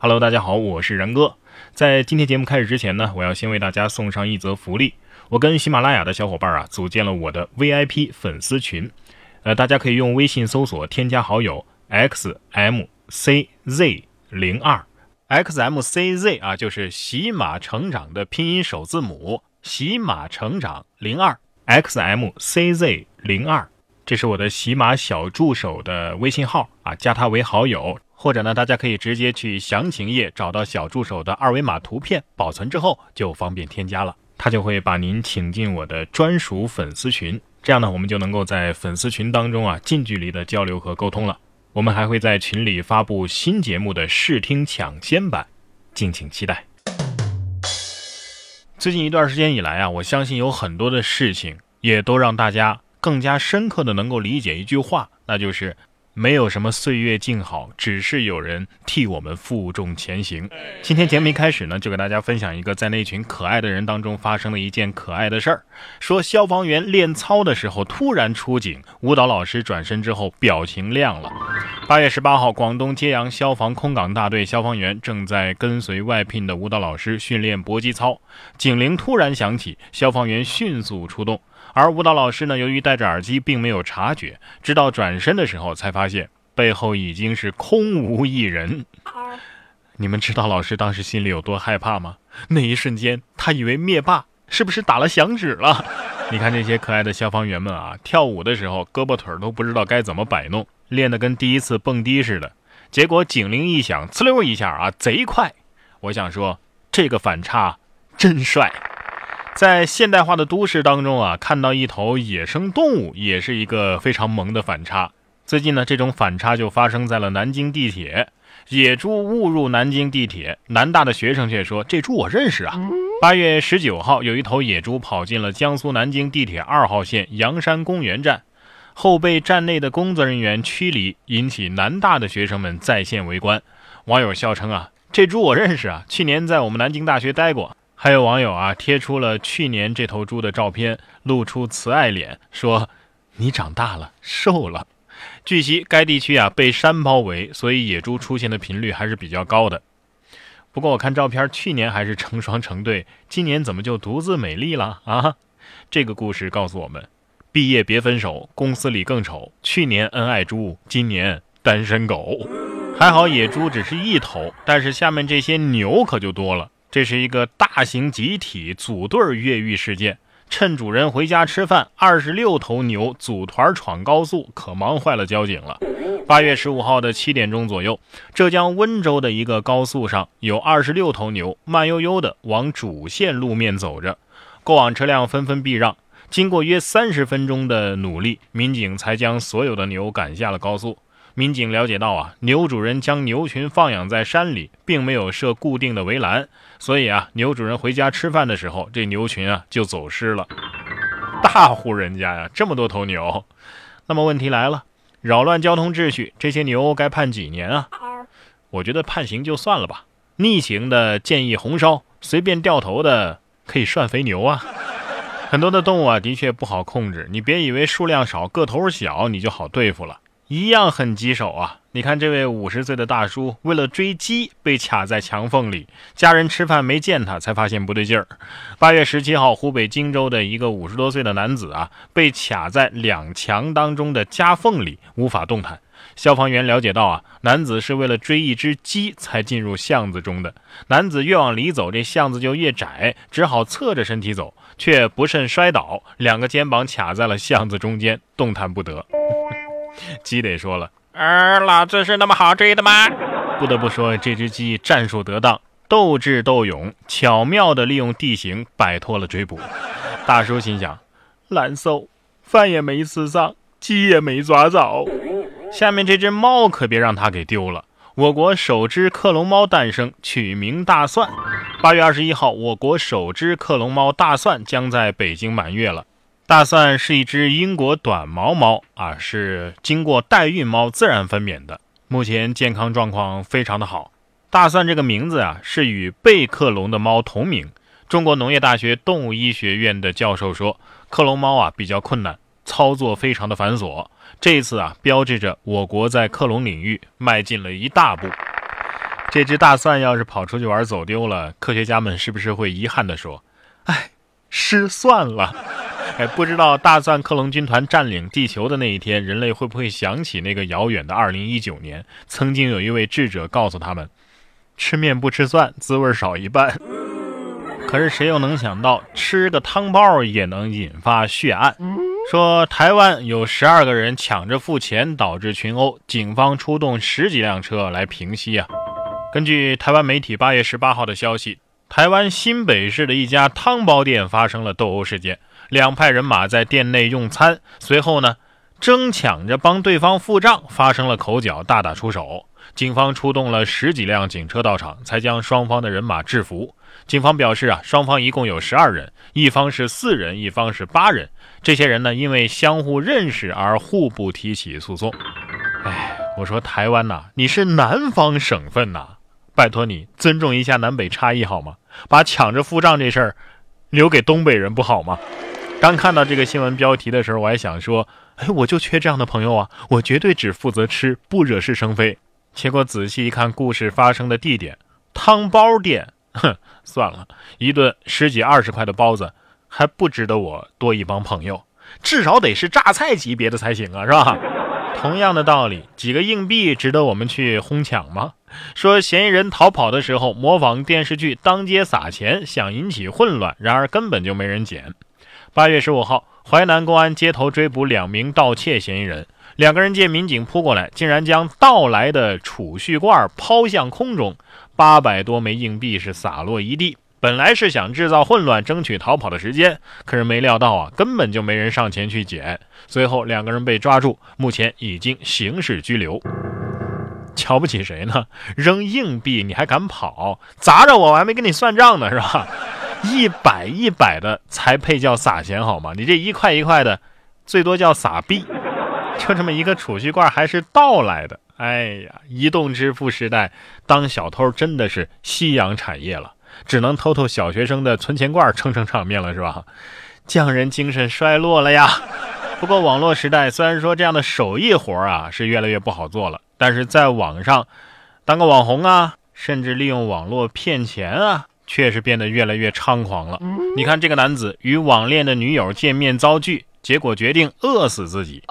Hello，大家好，我是然哥。在今天节目开始之前呢，我要先为大家送上一则福利。我跟喜马拉雅的小伙伴啊，组建了我的 VIP 粉丝群。呃，大家可以用微信搜索添加好友 xmcz 零二，xmcz 啊，就是喜马成长的拼音首字母，喜马成长零二，xmcz 零二，这是我的喜马小助手的微信号啊，加他为好友。或者呢，大家可以直接去详情页找到小助手的二维码图片，保存之后就方便添加了。他就会把您请进我的专属粉丝群，这样呢，我们就能够在粉丝群当中啊近距离的交流和沟通了。我们还会在群里发布新节目的试听抢先版，敬请期待。最近一段时间以来啊，我相信有很多的事情也都让大家更加深刻的能够理解一句话，那就是。没有什么岁月静好，只是有人替我们负重前行。今天节目一开始呢，就给大家分享一个在那群可爱的人当中发生的一件可爱的事儿。说消防员练操的时候突然出警，舞蹈老师转身之后表情亮了。八月十八号，广东揭阳消防空港大队消防员正在跟随外聘的舞蹈老师训练搏击操，警铃突然响起，消防员迅速出动。而舞蹈老师呢，由于戴着耳机，并没有察觉，直到转身的时候才发现背后已经是空无一人。你们知道老师当时心里有多害怕吗？那一瞬间，他以为灭霸是不是打了响指了？你看这些可爱的消防员们啊，跳舞的时候胳膊腿都不知道该怎么摆弄，练得跟第一次蹦迪似的。结果警铃一响，呲溜一下啊，贼快。我想说，这个反差真帅。在现代化的都市当中啊，看到一头野生动物也是一个非常萌的反差。最近呢，这种反差就发生在了南京地铁，野猪误入南京地铁，南大的学生却说这猪我认识啊。八月十九号，有一头野猪跑进了江苏南京地铁二号线阳山公园站，后被站内的工作人员驱离，引起南大的学生们在线围观。网友笑称啊，这猪我认识啊，去年在我们南京大学待过。还有网友啊贴出了去年这头猪的照片，露出慈爱脸，说：“你长大了，瘦了。”据悉，该地区啊被山包围，所以野猪出现的频率还是比较高的。不过我看照片，去年还是成双成对，今年怎么就独自美丽了啊？这个故事告诉我们：毕业别分手，公司里更丑。去年恩爱猪，今年单身狗。还好野猪只是一头，但是下面这些牛可就多了。这是一个大型集体组队越狱事件。趁主人回家吃饭，二十六头牛组团闯高速，可忙坏了交警了。八月十五号的七点钟左右，浙江温州的一个高速上有二十六头牛慢悠悠地往主线路面走着，过往车辆纷纷避让。经过约三十分钟的努力，民警才将所有的牛赶下了高速。民警了解到啊，牛主人将牛群放养在山里，并没有设固定的围栏，所以啊，牛主人回家吃饭的时候，这牛群啊就走失了。大户人家呀，这么多头牛，那么问题来了，扰乱交通秩序，这些牛该判几年啊？我觉得判刑就算了吧，逆行的建议红烧，随便掉头的可以涮肥牛啊。很多的动物啊，的确不好控制，你别以为数量少、个头小，你就好对付了。一样很棘手啊！你看这位五十岁的大叔，为了追鸡被卡在墙缝里，家人吃饭没见他，才发现不对劲儿。八月十七号，湖北荆州的一个五十多岁的男子啊，被卡在两墙当中的夹缝里，无法动弹。消防员了解到啊，男子是为了追一只鸡才进入巷子中的。男子越往里走，这巷子就越窄，只好侧着身体走，却不慎摔倒，两个肩膀卡在了巷子中间，动弹不得。鸡得说了：“儿，老子是那么好追的吗？”不得不说，这只鸡战术得当，斗智斗勇，巧妙地利用地形摆脱了追捕。大叔心想：难受，饭也没吃上，鸡也没抓着。下面这只猫可别让它给丢了。我国首只克隆猫诞生，取名大蒜。八月二十一号，我国首只克隆猫大蒜将在北京满月了。大蒜是一只英国短毛猫啊，是经过代孕猫自然分娩的，目前健康状况非常的好。大蒜这个名字啊，是与被克隆的猫同名。中国农业大学动物医学院的教授说，克隆猫啊比较困难，操作非常的繁琐。这一次啊，标志着我国在克隆领域迈进了一大步。这只大蒜要是跑出去玩走丢了，科学家们是不是会遗憾地说：“哎，失算了。”哎，不知道大蒜克隆军团占领地球的那一天，人类会不会想起那个遥远的2019年？曾经有一位智者告诉他们：“吃面不吃蒜，滋味少一半。”可是谁又能想到，吃个汤包也能引发血案？说台湾有十二个人抢着付钱，导致群殴，警方出动十几辆车来平息啊。根据台湾媒体八月十八号的消息，台湾新北市的一家汤包店发生了斗殴事件。两派人马在店内用餐，随后呢，争抢着帮对方付账，发生了口角，大打出手。警方出动了十几辆警车到场，才将双方的人马制服。警方表示啊，双方一共有十二人，一方是四人，一方是八人。这些人呢，因为相互认识而互不提起诉讼。哎，我说台湾呐，你是南方省份呐，拜托你尊重一下南北差异好吗？把抢着付账这事儿留给东北人不好吗？刚看到这个新闻标题的时候，我还想说，哎，我就缺这样的朋友啊！我绝对只负责吃，不惹是生非。结果仔细一看，故事发生的地点——汤包店，哼，算了，一顿十几二十块的包子还不值得我多一帮朋友，至少得是榨菜级别的才行啊，是吧？同样的道理，几个硬币值得我们去哄抢吗？说嫌疑人逃跑的时候模仿电视剧当街撒钱，想引起混乱，然而根本就没人捡。八月十五号，淮南公安街头追捕两名盗窃嫌疑人。两个人见民警扑过来，竟然将盗来的储蓄罐抛向空中，八百多枚硬币是洒落一地。本来是想制造混乱，争取逃跑的时间，可是没料到啊，根本就没人上前去捡。随后两个人被抓住，目前已经刑事拘留。瞧不起谁呢？扔硬币你还敢跑？砸着我，我还没跟你算账呢，是吧？一百一百的才配叫撒钱好吗？你这一块一块的，最多叫撒币。就这么一个储蓄罐还是盗来的。哎呀，移动支付时代，当小偷真的是夕阳产业了，只能偷偷小学生的存钱罐撑撑场面了，是吧？匠人精神衰落了呀。不过网络时代虽然说这样的手艺活啊是越来越不好做了，但是在网上当个网红啊，甚至利用网络骗钱啊。确实变得越来越猖狂了。你看，这个男子与网恋的女友见面遭拒，结果决定饿死自己。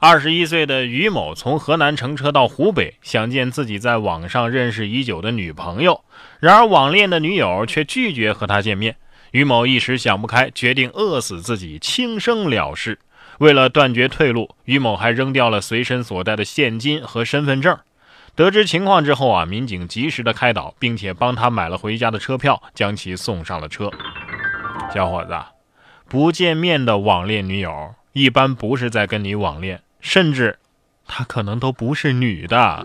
二十一岁的于某从河南乘车到湖北，想见自己在网上认识已久的女朋友，然而网恋的女友却拒绝和他见面。于某一时想不开，决定饿死自己，轻生了事。为了断绝退路，于某还扔掉了随身所带的现金和身份证。得知情况之后啊，民警及时的开导，并且帮他买了回家的车票，将其送上了车。小伙子，不见面的网恋女友一般不是在跟你网恋，甚至她可能都不是女的。